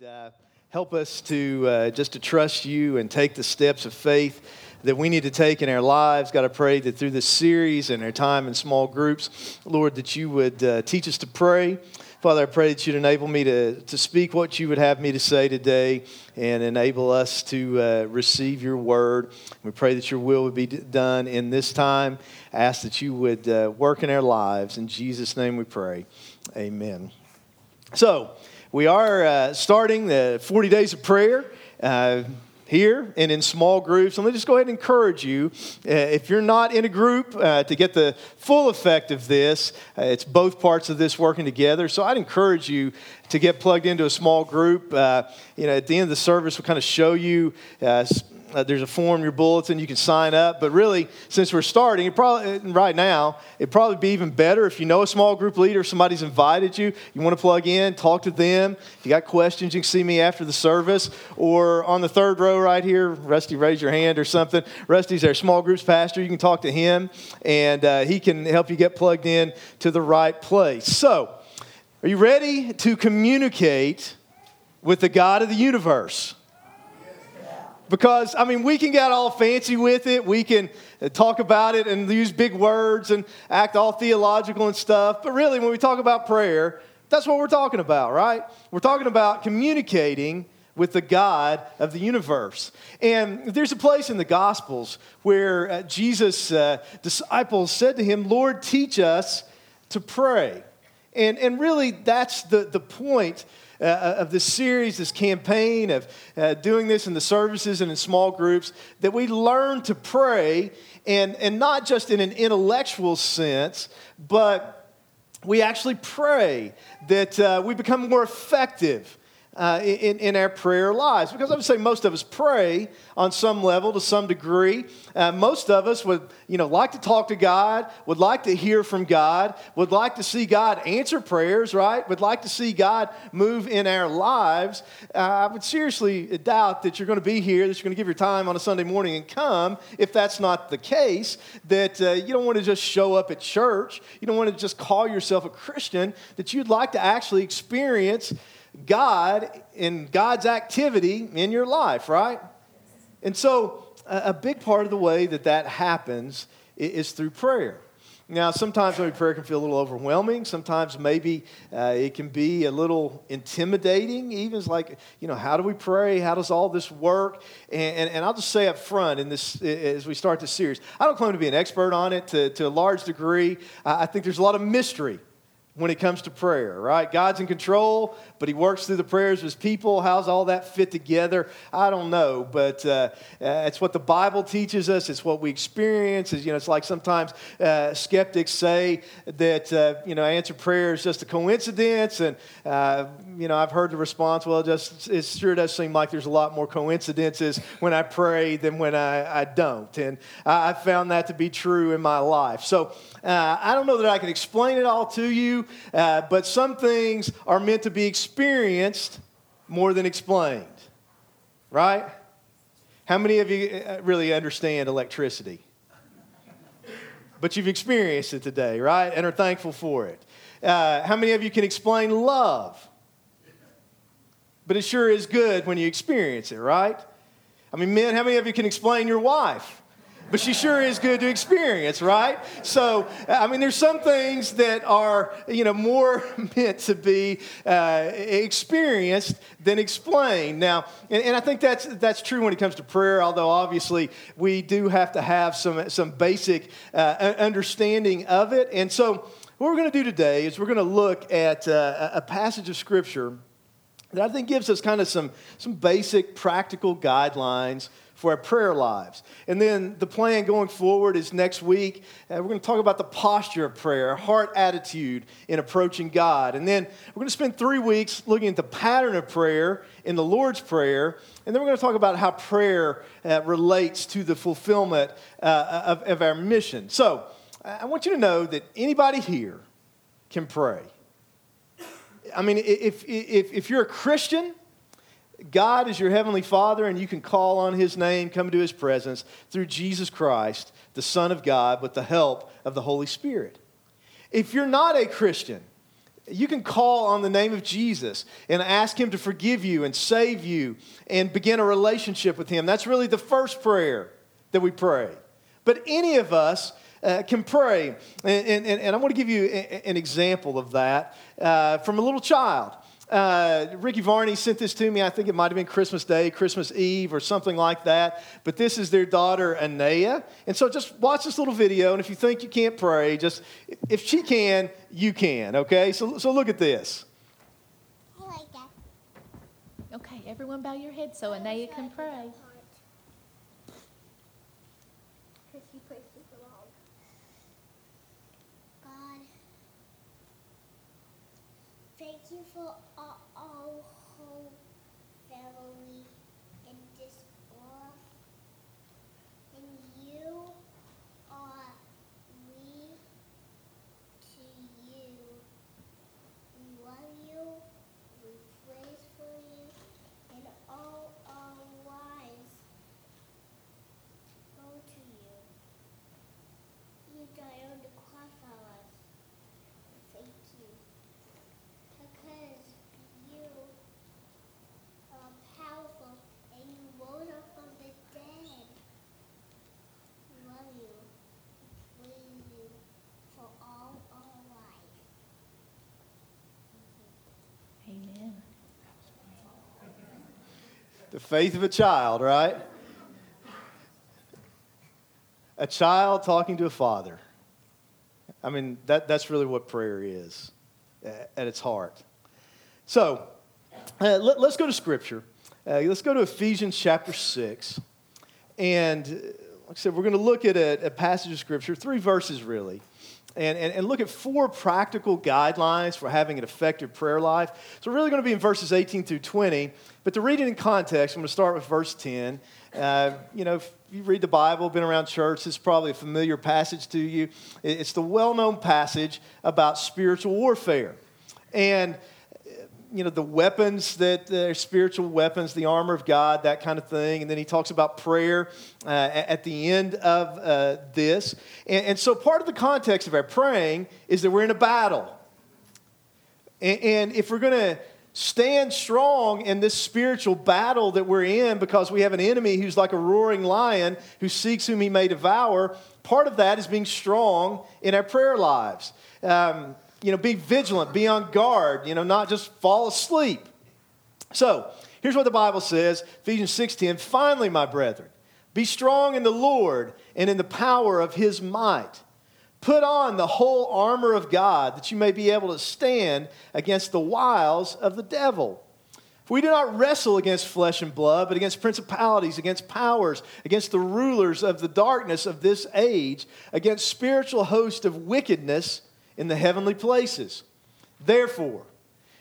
and uh, help us to uh, just to trust you and take the steps of faith that we need to take in our lives. God, I pray that through this series and our time in small groups, Lord, that you would uh, teach us to pray. Father, I pray that you'd enable me to, to speak what you would have me to say today and enable us to uh, receive your word. We pray that your will would be done in this time. I ask that you would uh, work in our lives. In Jesus' name we pray. Amen. So, we are uh, starting the 40 days of prayer. Uh, here and in small groups. And let me just go ahead and encourage you uh, if you're not in a group uh, to get the full effect of this, uh, it's both parts of this working together. So I'd encourage you to get plugged into a small group. Uh, you know, at the end of the service, we'll kind of show you uh, uh, there's a form your bulletin you can sign up. But really, since we're starting, probably right now, it'd probably be even better if you know a small group leader, somebody's invited you, you want to plug in, talk to them. If you got questions, you can see me after the service or on the third row right here. Rusty, raise your hand or something. Rusty's our small groups pastor. You can talk to him, and uh, he can help you get plugged in to the right place. So, are you ready to communicate with the God of the universe? Because, I mean, we can get all fancy with it. We can talk about it and use big words and act all theological and stuff. But really, when we talk about prayer, that's what we're talking about, right? We're talking about communicating with the God of the universe. And there's a place in the Gospels where uh, Jesus' uh, disciples said to him, Lord, teach us to pray. And, and really, that's the, the point uh, of this series, this campaign of uh, doing this in the services and in small groups, that we learn to pray, and, and not just in an intellectual sense, but we actually pray that uh, we become more effective uh, in, in our prayer lives. Because I would say most of us pray on some level to some degree. Uh, most of us would, you know, like to talk to God, would like to hear from God, would like to see God answer prayers, right? Would like to see God move in our lives. Uh, I would seriously doubt that you're going to be here, that you're going to give your time on a Sunday morning and come if that's not the case, that uh, you don't want to just show up at church, you don't want to just call yourself a Christian, that you'd like to actually experience God and God's activity in your life, right? And so, a big part of the way that that happens is through prayer. Now, sometimes maybe prayer can feel a little overwhelming. Sometimes maybe uh, it can be a little intimidating. Even it's like, you know, how do we pray? How does all this work? And, and, and, I'll just say up front in this, as we start this series, I don't claim to be an expert on it to, to a large degree. I think there's a lot of mystery when it comes to prayer, right? God's in control, but He works through the prayers of His people. How's all that fit together? I don't know, but uh, uh, it's what the Bible teaches us. It's what we experience. It's, you know, it's like sometimes uh, skeptics say that uh, you know answered prayer is just a coincidence, and uh, you know I've heard the response, well, it just it sure does seem like there's a lot more coincidences when I pray than when I, I don't, and I, I found that to be true in my life. So uh, I don't know that I can explain it all to you, uh, but some things are meant to be experienced more than explained, right? How many of you uh, really understand electricity? But you've experienced it today, right? And are thankful for it. Uh, how many of you can explain love? But it sure is good when you experience it, right? I mean, men, how many of you can explain your wife? but she sure is good to experience, right? So, I mean, there's some things that are, you know, more meant to be uh, experienced than explained. Now, and, and, I think that's that's true when it comes to prayer. Although obviously we do have to have some some basic uh, understanding of it. And so, what we're going to do today is we're going to look at uh, a passage of scripture that I think gives us kind of some some basic practical guidelines for our prayer lives. And then the plan going forward is next week, uh, we're going to talk about the posture of prayer, heart attitude in approaching God. And then we're going to spend three weeks looking at the pattern of prayer in the Lord's Prayer. And then we're going to talk about how prayer uh, relates to the fulfillment uh, of, of our mission. So I want you to know that anybody here can pray. I mean, if, if, if you're a Christian, God is your heavenly Father, and you can call on His name, come to His presence through Jesus Christ, the Son of God, with the help of the Holy Spirit. If you're not a Christian, You can call on the name of Jesus and ask Him to forgive you and save you and begin a relationship with Him. That's really the first prayer that we pray. But any of us uh, can pray. And, and, and I want to give you a, an example of that uh, from a little child. Uh, Ricky Varney sent this to me. I think it might have been Christmas Day, Christmas Eve, or something like that. But this is their daughter, Anaya. And so just watch this little video. And if you think you can't pray, just if she can, you can. Okay? So, so look at this. Okay, everyone bow your head so Anaya can pray. you for our, our whole family in this world. And you are we to you. We love you, we praise for you, and all our lives go to you. You died on the cross for us. Thank you. Because you are powerful and you rose up from the dead. We love you. We praise you for all our life. Amen. The faith of a child, right? A child talking to a father. I mean, that, that's really what prayer is at its heart. So, uh, let, us go to Scripture. Uh, let's go to Ephesians chapter 6. And, uh, like I said, we're going to look at a, a passage of Scripture, three verses really and, and, and look at four practical guidelines for having an effective prayer life. So, we're really going to be in verses 18 through 20. But to read it in context, I'm going to start with verse 10. Uh, you know, if you read the Bible, been around church, it's probably a familiar passage to you. It's the well known passage about spiritual warfare. And you know, the weapons that are uh, spiritual weapons, the armor of God, that kind of thing. And then he talks about prayer uh, at the end of uh, this. And, and, so part of the context of our praying is that we're in a battle. And, and if we're going to stand strong in this spiritual battle that we're in because we have an enemy who's like a roaring lion who seeks whom he may devour, part of that is being strong in our prayer lives. Um, you know, be vigilant, be on guard, you know, not just fall asleep. So, here's what the Bible says, Ephesians 6:10, finally, my brethren, be strong in the Lord and in the power of his might. Put on the whole armor of God that you may be able to stand against the wiles of the devil. For we do not wrestle against flesh and blood, but against principalities, against powers, against the rulers of the darkness of this age, against spiritual hosts of wickedness in the heavenly places. Therefore,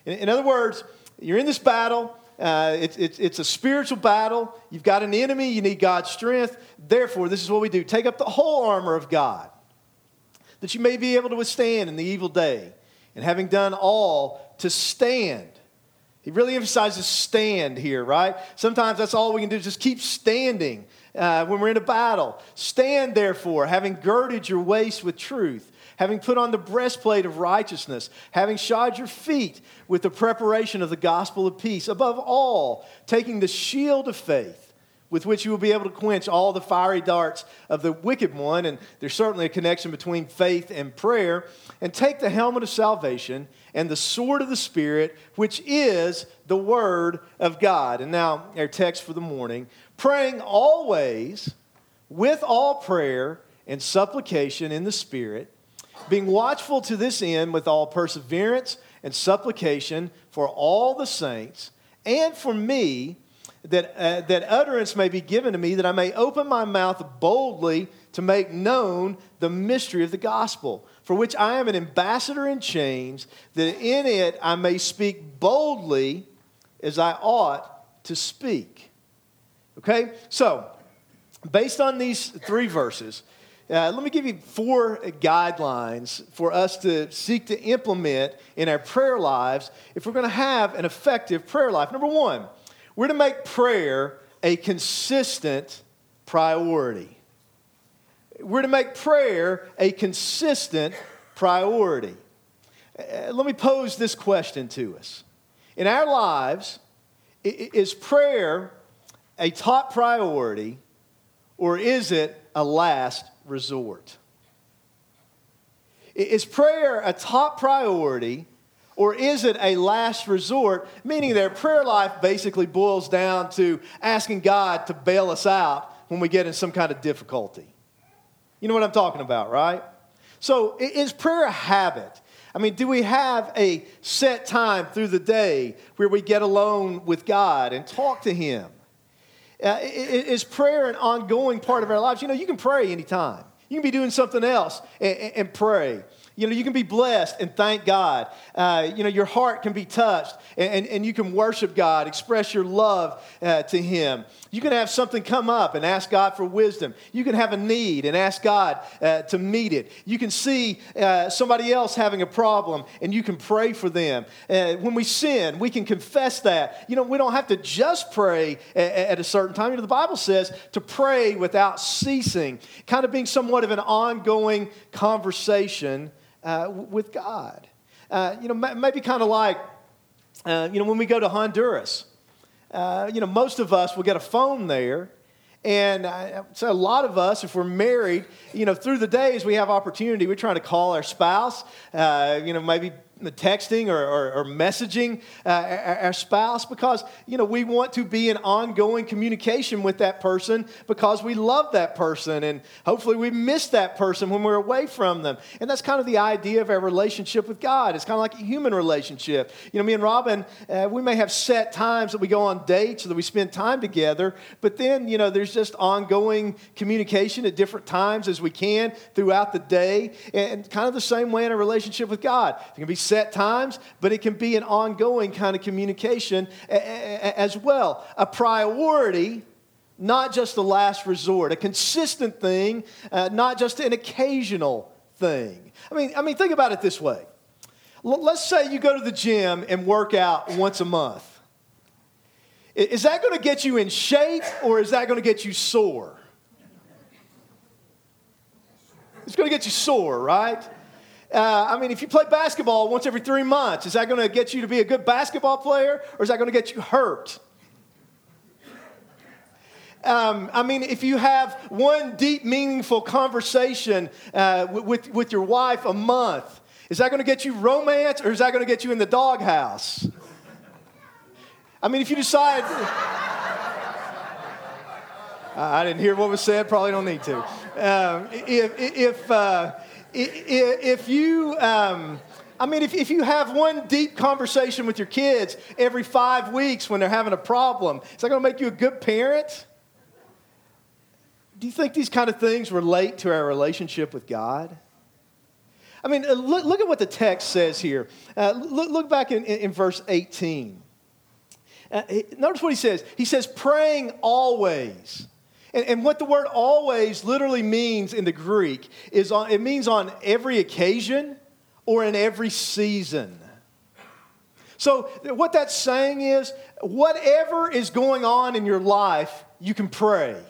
in, other words, you're in this battle. Uh, it's, it's, it's a spiritual battle. You've got an enemy. You need God's strength. Therefore, this is what we do take up the whole armor of God that you may be able to withstand in the evil day. And having done all, to stand. He really emphasizes stand here, right? Sometimes that's all we can do just keep standing uh, when we're in a battle. Stand, therefore, having girded your waist with truth having put on the breastplate of righteousness, having shod your feet with the preparation of the gospel of peace, above all, taking the shield of faith with which you will be able to quench all the fiery darts of the wicked one. And there's certainly a connection between faith and prayer. And take the helmet of salvation and the sword of the Spirit, which is the word of God. And now, our text for the morning praying always with all prayer and supplication in the Spirit being watchful to this end with all perseverance and supplication for all the saints and for me, that, uh, that utterance may be given to me, that I may open my mouth boldly to make known the mystery of the gospel, for which I am an ambassador in chains, that in it I may speak boldly as I ought to speak. Okay? So, based on these three verses, uh, let me give you four guidelines for us to seek to implement in our prayer lives if we're going to have an effective prayer life. Number one, we're to make prayer a consistent priority. We're to make prayer a consistent priority. Uh, let me pose this question to us. In our lives, is prayer a top priority or is it a last resort? Is prayer a top priority or is it a last resort? Meaning their prayer life basically boils down to asking God to bail us out when we get in some kind of difficulty. You know what I'm talking about, right? So is prayer a habit? I mean, do we have a set time through the day where we get alone with God and talk to Him? Uh, is prayer an ongoing part of our lives? You know, you can pray anytime. You can be doing something else and, and pray. You know, you can be blessed and thank God. Uh, you know, your heart can be touched and, and, and you can worship God, express your love uh, to Him. You can have something come up and ask God for wisdom. You can have a need and ask God uh, to meet it. You can see uh, somebody else having a problem and you can pray for them. Uh, when we sin, we can confess that. You know, we don't have to just pray at, at a certain time. You know, the Bible says to pray without ceasing, kind of being somewhat of an ongoing conversation uh, with God. Uh, you know, maybe kind of like, uh, you know, when we go to Honduras, uh, you know, most of us will get a phone there. And uh, so a lot of us, if we're married, you know, through the days we have opportunity. We're trying to call our spouse, uh, you know, maybe texting or, or, or messaging uh, our, spouse because, you know, we want to be in ongoing communication with that person because we love that person and hopefully we miss that person when we're away from them. And that's kind of the idea of our relationship with God. It's kind of like a human relationship. You know, me and Robin, uh, we may have set times that we go on dates or that we spend time together, but then, you know, there's just ongoing communication at different times as we can throughout the day. And kind of the same way in a relationship with God. It can be set times, but it can be an ongoing kind of communication as well. A priority, not just the last resort, a consistent thing, uh, not just an occasional thing. I mean, I mean, think about it this way. Let's say you go to the gym and work out once a month. Is that going to get you in shape or is that going to get you sore? It's going to get you sore, right? Uh, I mean, if you play basketball once every three months, is that going to get you to be a good basketball player or is that going to get you hurt? Um, I mean, if you have one deep, meaningful conversation uh, with, with your wife a month, is that going to get you romance or is that going to get you in the doghouse? I mean, if you decide. I didn't hear what was said, probably don't need to. Um, if, if, uh, if you, um, I mean, if, if you have one deep conversation with your kids every five weeks when they're having a problem, is that going to make you a good parent? Do you think these kind of things relate to our relationship with God? I mean, uh, look, look at what the text says here. Uh, look, look back in, in, verse 18. Uh, notice what he says. He says, praying always. And, and what the word always literally means in the Greek is on, it means on every occasion or in every season. So, what that's saying is, whatever is going on in your life, you can pray.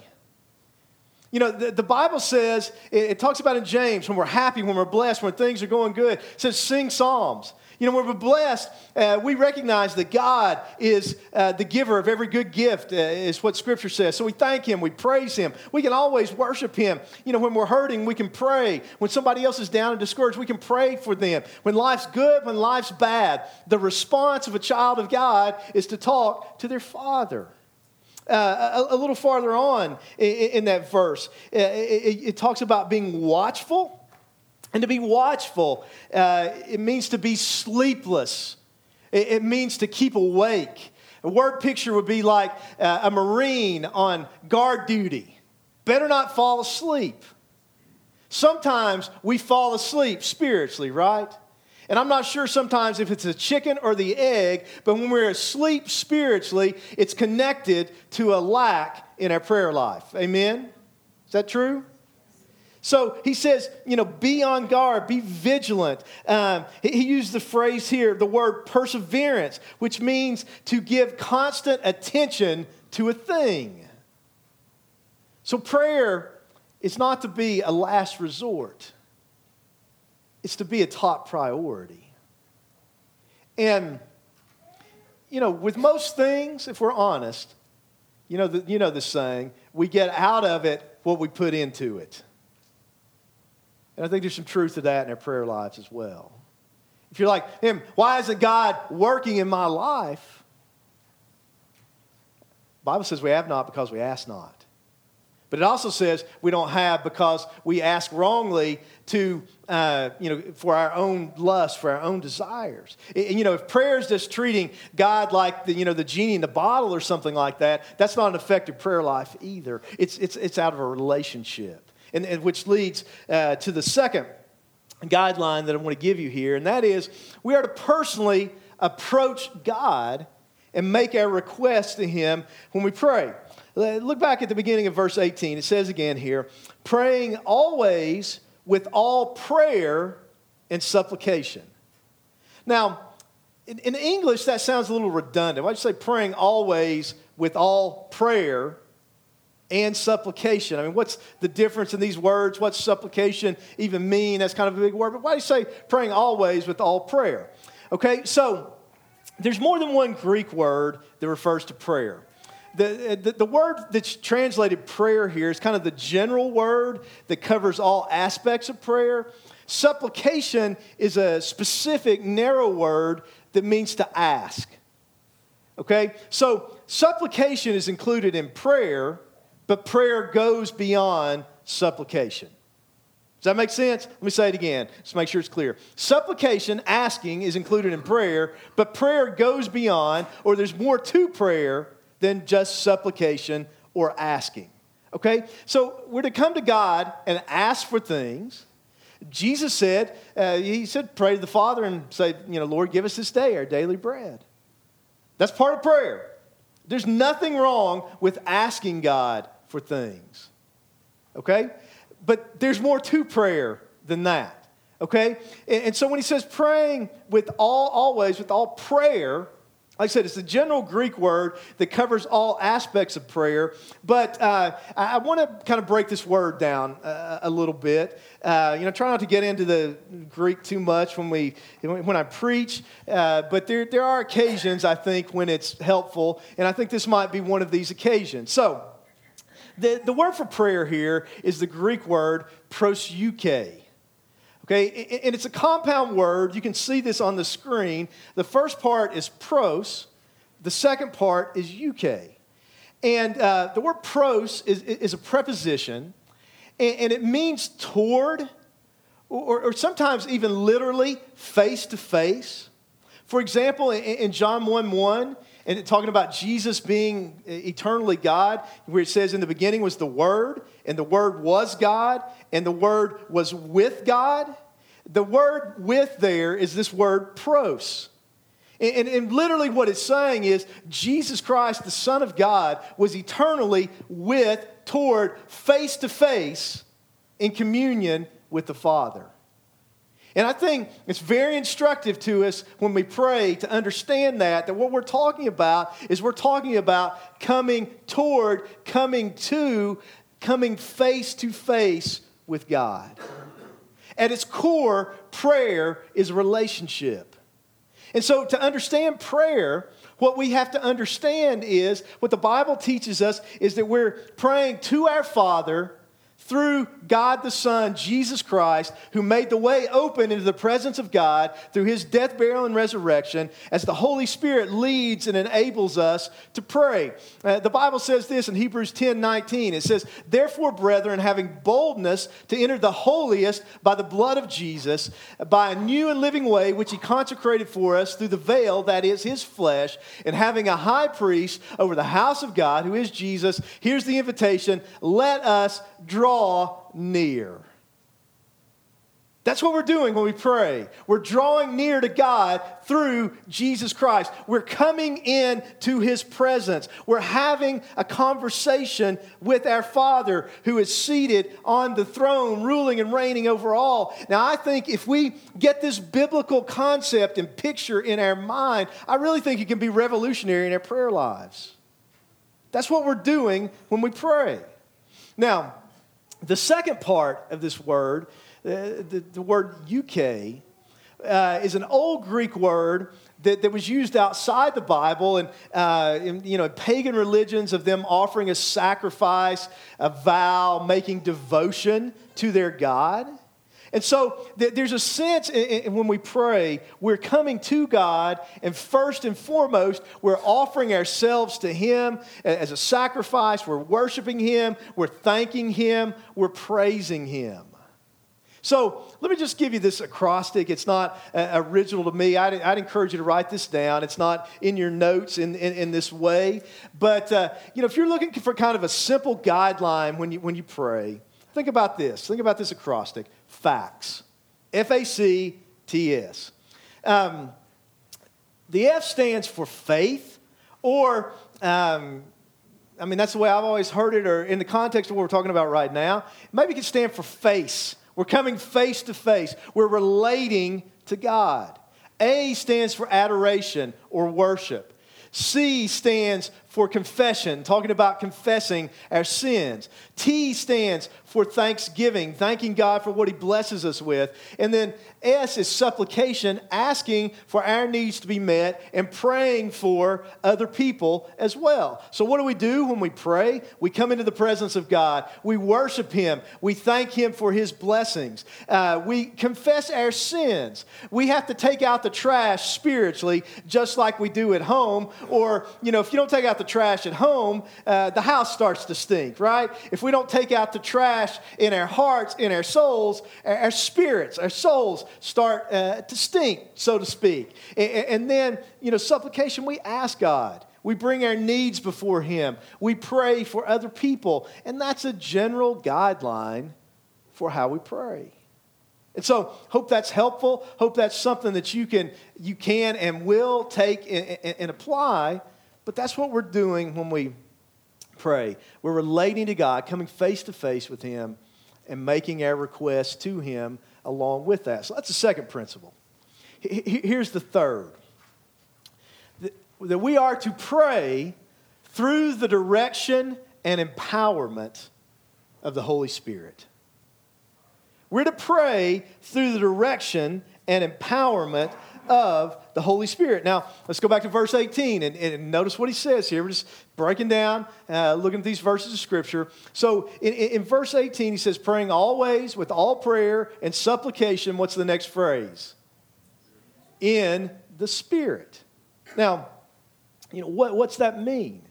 You know, the, the Bible says, it, it, talks about in James, when we're happy, when we're blessed, when things are going good, it says, sing psalms. You know, when we're blessed, uh, we recognize that God is uh, the giver of every good gift, uh, is what Scripture says. So we thank Him, we praise Him. We can always worship Him. You know, when we're hurting, we can pray. When somebody else is down and discouraged, we can pray for them. When life's good, when life's bad, the response of a child of God is to talk to their Father. Uh, a, a, little farther on in, in that verse, uh, it, it, talks about being watchful and to be watchful, uh, it means to be sleepless, it, it, means to keep awake. A word picture would be like uh, a Marine on guard duty. Better not fall asleep. Sometimes we fall asleep spiritually, right? And I'm not sure sometimes if it's the chicken or the egg, but when we're asleep spiritually, it's connected to a lack in our prayer life. Amen? Is that true? So he says, you know, be on guard, be vigilant. Um, he, he used the phrase here, the word perseverance, which means to give constant attention to a thing. So prayer is not to be a last resort, it's to be a top priority. And, you know, with most things, if we're honest, you know, the, you know the saying, we get out of it what we put into it. And I think there's some truth to that in our prayer lives as well. If you're like, him, why isn't God working in my life? Bible says we have not because we ask not. But it also says we don't have because we ask wrongly to, uh, you know, for our own lust, for our own desires. And, you know, if prayer is just treating God like the, you know, the genie in the bottle or something like that, that's not an effective prayer life either. It's, it's, it's out of a relationship, and, and which leads uh, to the second guideline that I want to give you here, and that is we are to personally approach God and make our requests to Him when we pray. Look back at the beginning of verse 18. It says again here, praying always with all prayer and supplication. Now, in, in English, that sounds a little redundant. Why'd you say praying always with all prayer and supplication? I mean, what's the difference in these words? What's supplication even mean? That's kind of a big word. But why do you say praying always with all prayer? Okay, so there's more than one Greek word that refers to prayer the, the, the, word that's translated prayer here is kind of the general word that covers all aspects of prayer. Supplication is a specific, narrow word that means to ask. Okay? So, supplication is included in prayer, but prayer goes beyond supplication. Does that make sense? Let me say it again, just make sure it's clear. Supplication, asking, is included in prayer, but prayer goes beyond, or there's more to prayer than just supplication or asking. Okay? So we're to come to God and ask for things. Jesus said, uh, He said, pray to the Father and say, you know, Lord, give us this day our daily bread. That's part of prayer. There's nothing wrong with asking God for things. Okay? But there's more to prayer than that. Okay? And, and so when he says praying with all, always, with all prayer, like I said, it's a general Greek word that covers all aspects of prayer, but uh, I, want to kind of break this word down uh, a little bit. Uh, you know, try not to get into the Greek too much when we when I preach, uh, but there there are occasions I think when it's helpful, and I think this might be one of these occasions. So, the the word for prayer here is the Greek word proseuche. Okay, and it's a compound word. You can see this on the screen. The first part is pros, the second part is euche. And uh, the word pros is, is a preposition, and, and, it means toward, or, or sometimes even literally face to face. For example, in, in John 1 1, and talking about Jesus being eternally God, where it says in the beginning was the Word, and the Word was God, and the Word was with God. The word with there is this word pros. And, and, and, literally, what it's saying is Jesus Christ, the Son of God, was eternally with, toward, face to face in communion with the Father. And I think it's very instructive to us when we pray to understand that, that what we're talking about is we're talking about coming toward, coming to, coming face to face with God. At its core, prayer is relationship. And so, to understand prayer, what we have to understand is what the Bible teaches us is that we're praying to our Father through God the Son, Jesus Christ, who made the way open into the presence of God through his death, burial, and resurrection, as the Holy Spirit leads and enables us to pray. Uh, the Bible says this in Hebrews 10 19. It says, Therefore, brethren, having boldness to enter the holiest by the blood of Jesus, by a new and living way which he consecrated for us through the veil, that is his flesh, and having a high priest over the house of God, who is Jesus, here's the invitation let us draw near. That's what we're doing when we pray. We're drawing near to God through Jesus Christ. We're coming in to his presence. We're having a conversation with our Father who is seated on the throne, ruling and reigning over all. Now, I think if we get this biblical concept and picture in our mind, I really think it can be revolutionary in our prayer lives. That's what we're doing when we pray. Now, the second part of this word, uh, the, the word euche, uh, is an old Greek word that, that was used outside the Bible and, uh, in, you know, pagan religions of them offering a sacrifice, a vow, making devotion to their God. And so there's a sense when we pray, we're coming to God, and first and foremost, we're offering ourselves to Him as a sacrifice. We're worshiping Him, we're thanking Him, we're praising Him. So let me just give you this acrostic. It's not uh, original to me. I'd, I'd, encourage you to write this down. It's not in your notes in, in, in this way. But, uh, you know, if you're looking for kind of a simple guideline when you, when you pray, think about this. Think about this acrostic facts. F A C T S. Um, the F stands for faith, or um, I mean, that's the way I've always heard it, or in the context of what we're talking about right now. Maybe it could stand for face we're coming face to face. We're relating to God. A stands for adoration or worship. C stands for confession, talking about confessing our sins. T stands for thanksgiving, thanking God for what He blesses us with. And then S is supplication, asking for our needs to be met and praying for other people as well. So, what do we do when we pray? We come into the presence of God, we worship Him, we thank Him for His blessings, uh, we confess our sins. We have to take out the trash spiritually, just like we do at home. Or, you know, if you don't take out the trash at home, uh, the house starts to stink, right? If we don't take out the trash in our hearts, in our souls, our spirits, our souls, start uh, to stink, so to speak. And, and then, you know, supplication, we ask God. We bring our needs before Him. We pray for other people. And that's a general guideline for how we pray. And so, hope that's helpful. Hope that's something that you can, you can and will take and, and, and apply. But that's what we're doing when we pray. We're relating to God, coming face to face with Him, and making our requests to Him along with that. So that's the second principle. Here's the third that we are to pray through the direction and empowerment of the Holy Spirit. We're to pray through the direction and empowerment of the Holy Spirit. Now, let's go back to verse 18 and, and notice what he says here. We're just breaking down, uh, looking at these verses of Scripture. So, in, in verse 18, he says, praying always with all prayer and supplication. What's the next phrase? In the Spirit. Now, you know, what, what's that mean?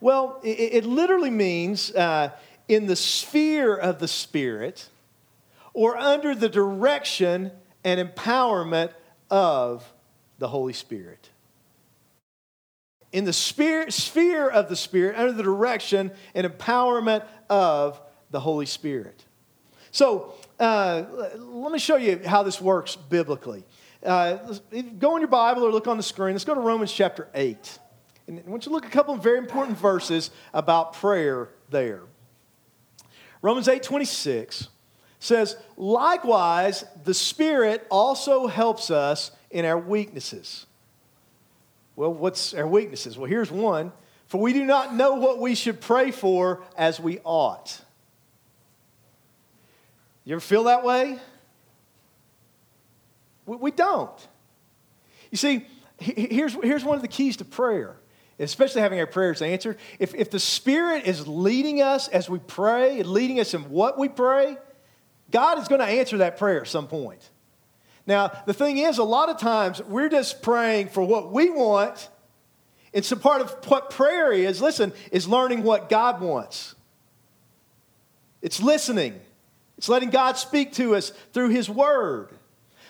Well, it, it literally means uh, in the sphere of the Spirit or under the direction and empowerment of the Holy Spirit. In the spirit, sphere of the Spirit, under the direction and empowerment of the Holy Spirit. So, uh, let me show you how this works biblically. Uh, go in your Bible or look on the screen. Let's go to Romans chapter 8. And I want you to look at a couple of very important verses about prayer there. Romans 8 26 says, Likewise, the Spirit also helps us in our weaknesses. Well, what's our weaknesses? Well, here's one. For we do not know what we should pray for as we ought. You ever feel that way? We, don't. You see, here's, here's one of the keys to prayer, especially having our prayers answered. If, if the Spirit is leading us as we pray leading us in what we pray, God is going to answer that prayer at some point. Now, the thing is, a lot of times we're just praying for what we want. And so part of what prayer is, listen, is learning what God wants. It's listening. It's letting God speak to us through His Word.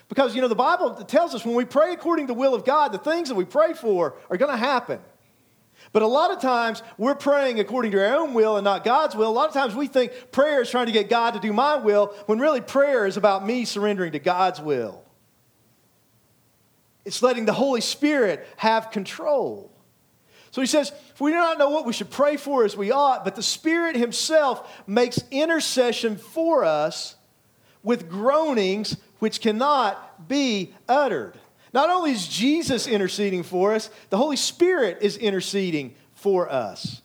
Because, you know, the Bible tells us when we pray according to the will of God, the things that we pray for are going to happen. But a lot of times we're praying according to our own will and not God's will. A lot of times we think prayer is trying to get God to do my will, when really prayer is about me surrendering to God's will. It's letting the Holy Spirit have control. So he says, "If we do not know what we should pray for as we ought, but the Spirit Himself makes intercession for us with groanings which cannot be uttered. Not only is Jesus interceding for us, the Holy Spirit is interceding for us.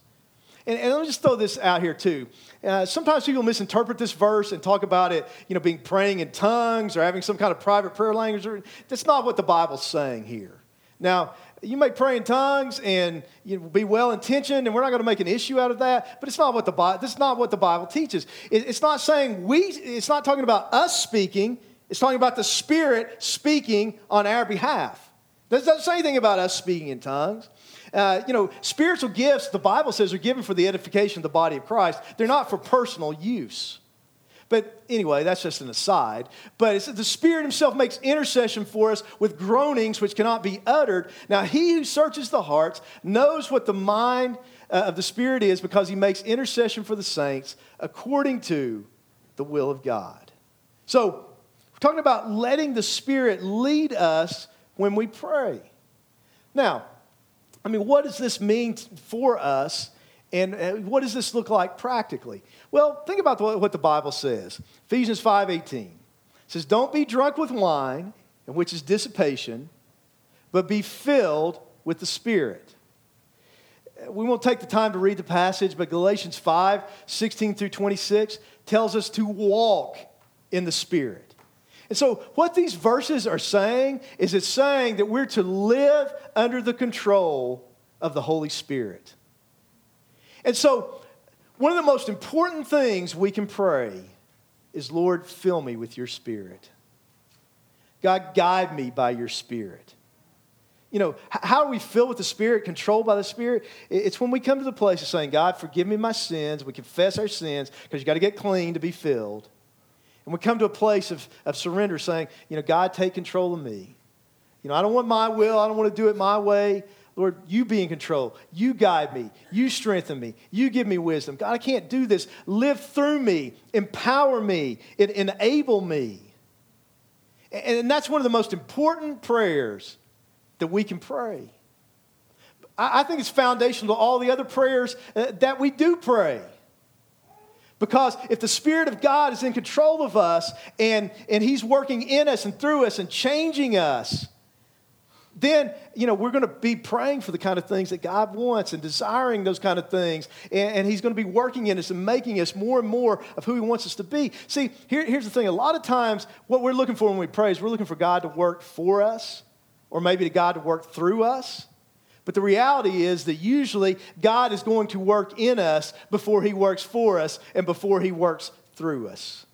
And, and let me just throw this out here too. Uh, sometimes people misinterpret this verse and talk about it, you know, being praying in tongues or having some kind of private prayer language. That's not what the Bible's saying here. Now, you may pray in tongues and you know, be well intentioned, and we're not going to make an issue out of that. But it's not what the Bible. This is not what the Bible teaches. It, it's not saying we. It's not talking about us speaking. It's talking about the Spirit speaking on our behalf. It doesn't say anything about us speaking in tongues. Uh, you know, spiritual gifts, the Bible says, are given for the edification of the body of Christ. They're not for personal use. But anyway, that's just an aside. But the Spirit Himself makes intercession for us with groanings which cannot be uttered. Now, He who searches the hearts knows what the mind uh, of the Spirit is because He makes intercession for the saints according to the will of God. So, we're talking about letting the Spirit lead us when we pray. Now, I mean, what does this mean for us? And uh, what does this look like practically? Well, think about what the Bible says. Ephesians 5:18 says, "Don't be drunk with wine, which is dissipation, but be filled with the Spirit." We won't take the time to read the passage, but Galatians 5, 16 through 26 tells us to walk in the Spirit. And so, what these verses are saying is it's saying that we're to live under the control of the Holy Spirit. And so, one of the most important things we can pray is Lord, fill me with your spirit. God, guide me by your spirit. You know, how are we filled with the Spirit, controlled by the Spirit? It's when we come to the place of saying, God, forgive me my sins. We confess our sins because you got to get clean to be filled. And we come to a place of, of surrender saying, you know, God, take control of me. You know, I don't want my will. I don't want to do it my way. Lord, you be in control. You guide me. You strengthen me. You give me wisdom. God, I can't do this. Live through me. Empower me. enable me. And that's one of the most important prayers that we can pray. I think it's foundational to all the other prayers uh, that we do pray. Because if the Spirit of God is in control of us and, and He's working in us and through us and changing us, then you know we're going to be praying for the kind of things that god wants and desiring those kind of things. And, and, he's going to be working in us and making us more and more of who he wants us to be. See here, here's the thing. A lot of times what we're looking for when we pray is we're looking for god to work for us or maybe to god to work through us but the reality is that usually god is going to work in us before he works for us and before he works through us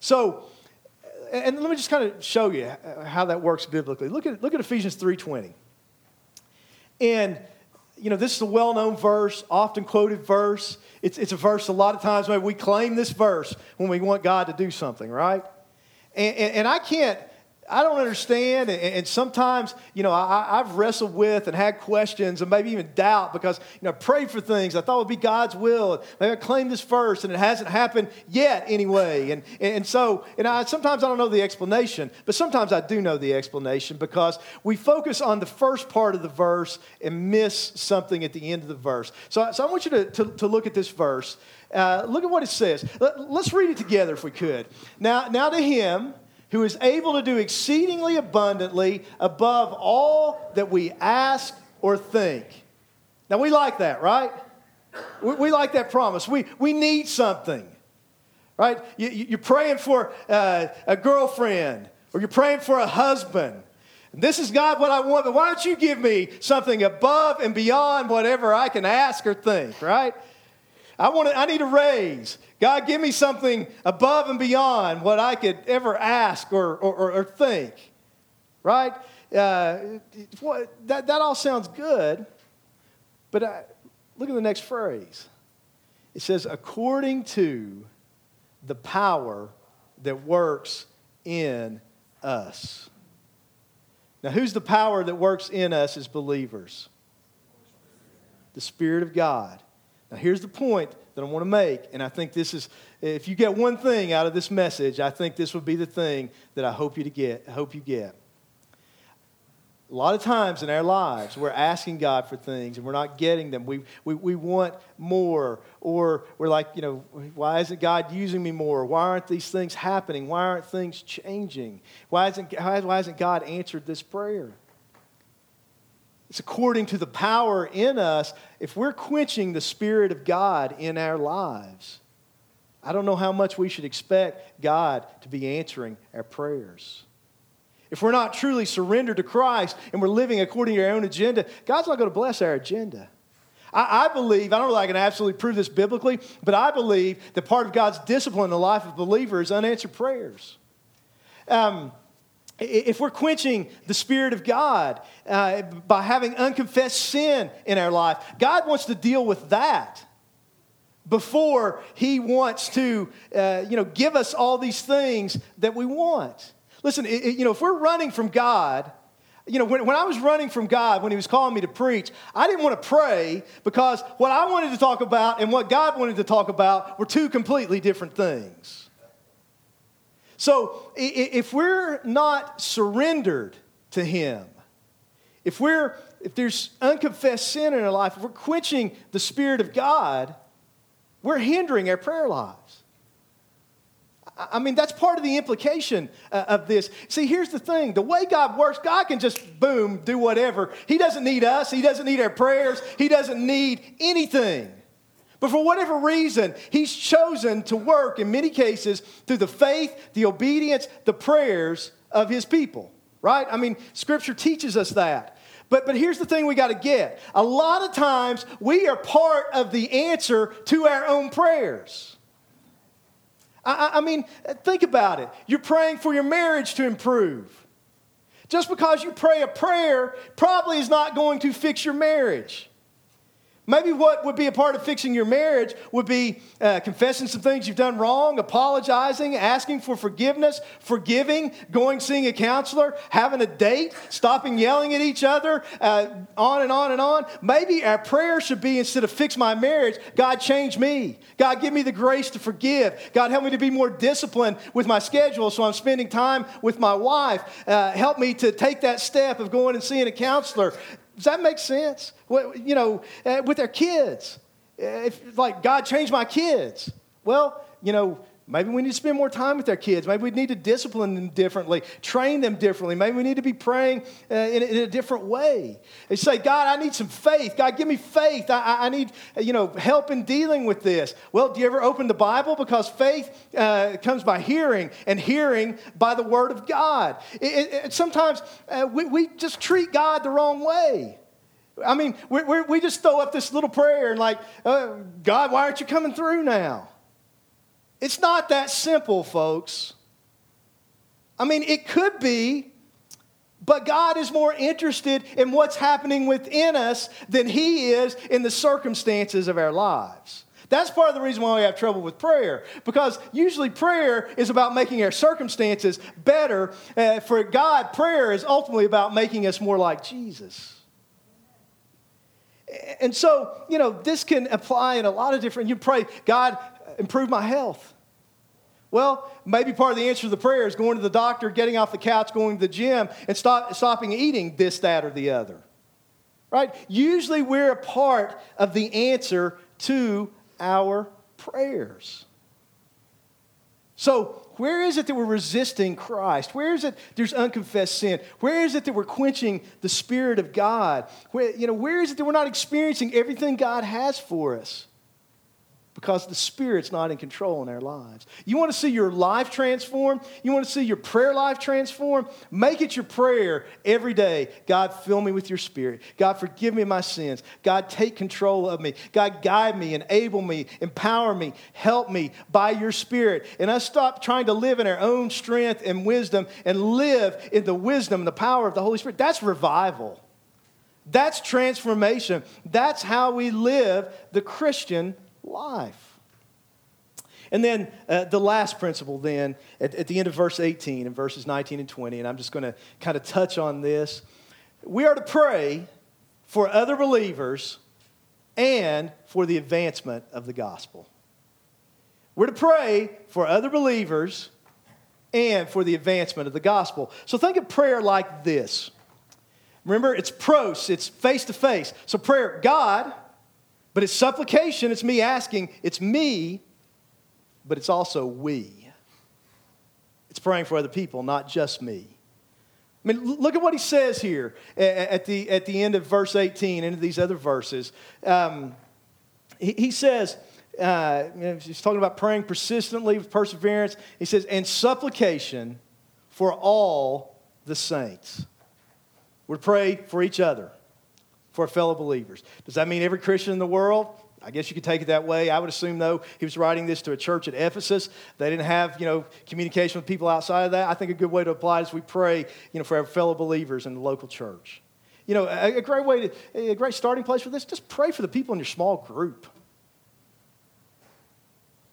so and let me just kind of show you how that works biblically. Look at, look at Ephesians 3.20. And, you know, this is a well-known verse, often quoted verse. It's, it's a verse a lot of times maybe we claim this verse when we want God to do something, right? And, and, and I can't I don't understand. And, sometimes, you know, I, have wrestled with and had questions and maybe even doubt because, you know, I prayed for things I thought would be God's will. Maybe I claimed this first and it hasn't happened yet anyway. And, and so, and I, sometimes I don't know the explanation, but sometimes I do know the explanation because we focus on the first part of the verse and miss something at the end of the verse. So, so I want you to, to, to look at this verse. Uh, look at what it says. Let, us read it together if we could. Now, now to him who is able to do exceedingly abundantly above all that we ask or think. Now, we like that, right? We, we like that promise. We, we need something, right? You, are praying for uh, a girlfriend or you're praying for a husband. This is God what I want, but why don't you give me something above and beyond whatever I can ask or think, right? I, want to, I need a raise. God, give me something above and beyond what I could ever ask or, or, or think. Right? Uh, that, that all sounds good, but I, look at the next phrase. It says, according to the power that works in us. Now, who's the power that works in us as believers? The Spirit of God. Now, here's the point that I want to make, and I think this is, if you get one thing out of this message, I think this would be the thing that I hope you to get. I hope you get. A lot of times in our lives, we're asking God for things and we're not getting them. We, we, we want more, or we're like, you know, why isn't God using me more? Why aren't these things happening? Why aren't things changing? Why isn't, why hasn't God answered this prayer? It's according to the power in us. If we're quenching the Spirit of God in our lives, I don't know how much we should expect God to be answering our prayers. if we're not truly surrendered to Christ and we're living according to our own agenda, God's not going to bless our agenda. I, I, believe, I don't know if I can absolutely prove this biblically, but I believe that part of God's discipline in the life of believer is unanswered prayers. Um, if we're quenching the Spirit of God uh, by having unconfessed sin in our life, God wants to deal with that before He wants to, uh, you know, give us all these things that we want. Listen, it, you know, if we're running from God, you know, when, when I was running from God, when He was calling me to preach, I didn't want to pray because what I wanted to talk about and what God wanted to talk about were two completely different things. So if we're not surrendered to Him, if we're if there's unconfessed sin in our life, if we're quenching the Spirit of God, we're hindering our prayer lives. I mean, that's part of the implication uh, of this. See, here's the thing the way God works, God can just boom, do whatever. He doesn't need us, He doesn't need our prayers, He doesn't need anything. But for whatever reason, he's chosen to work in many cases through the faith, the obedience, the prayers of his people, right? I mean, scripture teaches us that. But, but here's the thing we got to get a lot of times we are part of the answer to our own prayers. I, I mean, think about it. You're praying for your marriage to improve. Just because you pray a prayer probably is not going to fix your marriage. Maybe what would be a part of fixing your marriage would be uh, confessing some things you've done wrong, apologizing, asking for forgiveness, forgiving, going seeing a counselor, having a date, stopping yelling at each other, uh, on and on and on. Maybe our prayer should be instead of fix my marriage, God change me. God give me the grace to forgive. God help me to be more disciplined with my schedule so I'm spending time with my wife. Uh, help me to take that step of going and seeing a counselor. Does that make sense? You know, uh, with their kids, if like God changed my kids, well, you know, maybe we need to spend more time with our kids. Maybe we need to discipline them differently, train them differently. Maybe we need to be praying uh, in, in, a different way. They say, God, I need some faith. God, give me faith. I, I need, you know, help in dealing with this. Well, do you ever open the Bible? Because faith uh, comes by hearing, and hearing by the Word of God. It, it, sometimes uh, we, we just treat God the wrong way. I mean, we, we, we just throw up this little prayer and, like, uh, God, why aren't you coming through now? It's not that simple, folks. I mean, it could be, but God is more interested in what's happening within us than He is in the circumstances of our lives. That's part of the reason why we have trouble with prayer, because usually prayer is about making our circumstances better. Uh, for God, prayer is ultimately about making us more like Jesus. And so, you know, this can apply in a lot of different, you pray, God, improve my health. Well, maybe part of the answer to the prayer is going to the doctor, getting off the couch, going to the gym, and stop, stopping eating this, that, or the other. Right? Usually we're a part of the answer to our prayers. So, where is it that we're resisting Christ? Where is it there's unconfessed sin? Where is it that we're quenching the Spirit of God? Where, you know, where is it that we're not experiencing everything God has for us? Because the Spirit's not in control in our lives. You want to see your life transformed? You want to see your prayer life transformed? Make it your prayer every day God, fill me with your Spirit. God, forgive me my sins. God, take control of me. God, guide me, enable me, empower me, help me by your Spirit. And us stop trying to live in our own strength and wisdom and live in the wisdom and the power of the Holy Spirit. That's revival. That's transformation. That's how we live the Christian life. And then uh, the last principle, then, at, at, the end of verse 18 and verses 19 and 20, and I'm just going to kind of touch on this. We are to pray for other believers and for the advancement of the gospel. We're to pray for other believers and for the advancement of the gospel. So think of prayer like this. Remember, it's pros, it's face to face. So, prayer, God, but it's supplication, it's me asking, it's me, but it's also we. It's praying for other people, not just me. I mean, look at what he says here at the, at the end of verse 18 and these other verses. Um, he, he, says, uh, you know, he's talking about praying persistently with perseverance. He says, and supplication for all the saints. To pray for each other, for fellow believers. Does that mean every Christian in the world? I guess you could take it that way. I would assume, though, he was writing this to a church at Ephesus. They didn't have, you know, communication with people outside of that. I think a good way to apply it is we pray, you know, for our fellow believers in the local church. You know, a, a great way to, a great starting place for this, just pray for the people in your small group.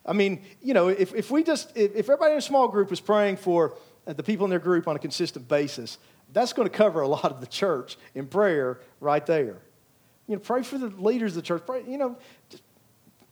I mean, you know, if, if we just, if, if everybody in a small group was praying for uh, the people in their group on a consistent basis, that's going to cover a lot of the church in prayer right there. You know, pray for the leaders of the church. Pray, you know,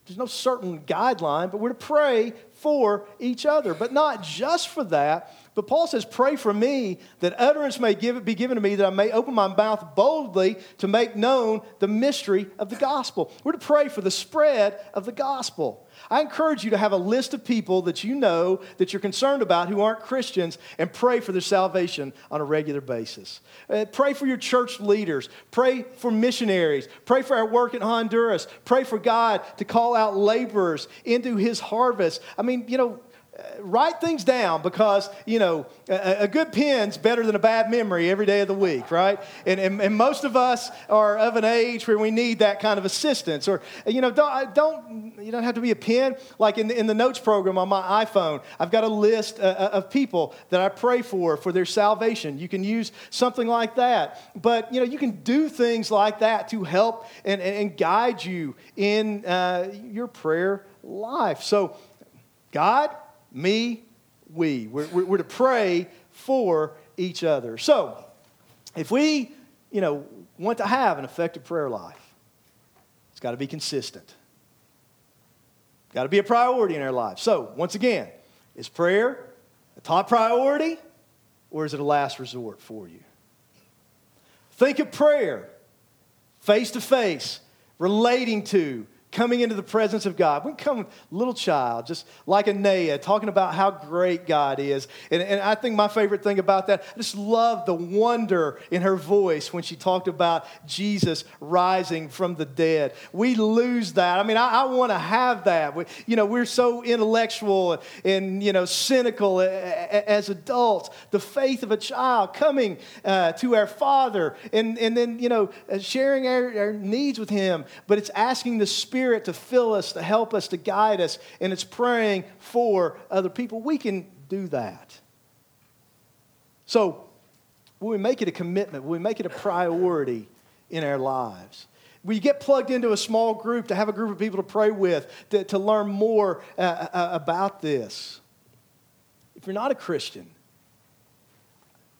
there's no certain guideline, but we're to pray for each other. But not just for that, but Paul says, Pray for me that utterance may give, be given to me, that I may open my mouth boldly to make known the mystery of the gospel. We're to pray for the spread of the gospel. I encourage you to have a list of people that you know that you're concerned about who aren't Christians and pray for their salvation on a regular basis. Uh, pray for your church leaders. Pray for missionaries. Pray for our work in Honduras. Pray for God to call out laborers into his harvest. I mean, you know, write things down because, you know, a, a, good pen's better than a bad memory every day of the week, right? And, and, and, most of us are of an age where we need that kind of assistance. Or, you know, don't, don't you don't have to be a pen. Like in the, in the notes program on my iPhone, I've got a list uh, uh, of people that I pray for for their salvation. You can use something like that. But, you know, you can do things like that to help and, and guide you in uh, your prayer life. So, God, me, we. We're, we're, to pray for each other. So, if we, you know, want to have an effective prayer life, it's got to be consistent. Got to be a priority in our lives. So, once again, is prayer a top priority or is it a last resort for you? Think of prayer face to face, relating to, coming into the presence of God. We come little child, just like a Anaya, talking about how great God is. And, and I think my favorite thing about that, I just love the wonder in her voice when she talked about Jesus rising from the dead. We lose that. I mean, I, I want to have that. We, you know, we're so intellectual and, you know, cynical as adults. The faith of a child coming uh, to our Father and, and then, you know, sharing our, our needs with Him, but it's asking the Spirit Spirit to fill us, to help us, to guide us, and it's praying for other people. We can do that. So, when we make it a commitment, when we make it a priority in our lives, we get plugged into a small group to have a group of people to pray with, to, to learn more uh, uh, about this. If you're not a Christian,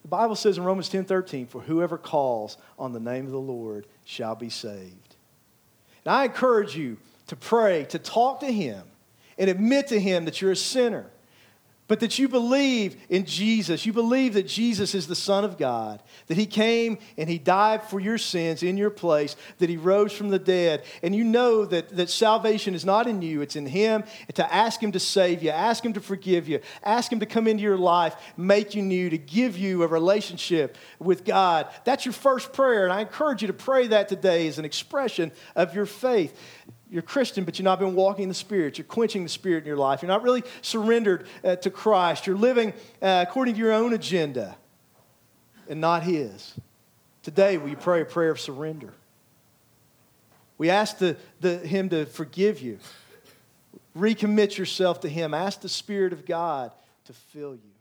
the Bible says in Romans 10 13, for whoever calls on the name of the Lord shall be saved. And I encourage you to pray, to talk to Him, and admit to Him that you're a sinner but that you believe in Jesus. You believe that Jesus is the Son of God, that He came and He died for your sins in your place, that He rose from the dead. And you know that, that salvation is not in you, it's in Him. And to ask Him to save you, ask Him to forgive you, ask Him to come into your life, make you new, to give you a relationship with God. That's your first prayer. And I encourage you to pray that today as an expression of your faith you're Christian, but you've not been walking in the Spirit. You're quenching the Spirit in your life. You're not really surrendered uh, to Christ. You're living uh, according to your own agenda and not His. Today, will you pray a prayer of surrender? We ask the, the, Him to forgive you. Recommit yourself to Him. Ask the Spirit of God to fill you.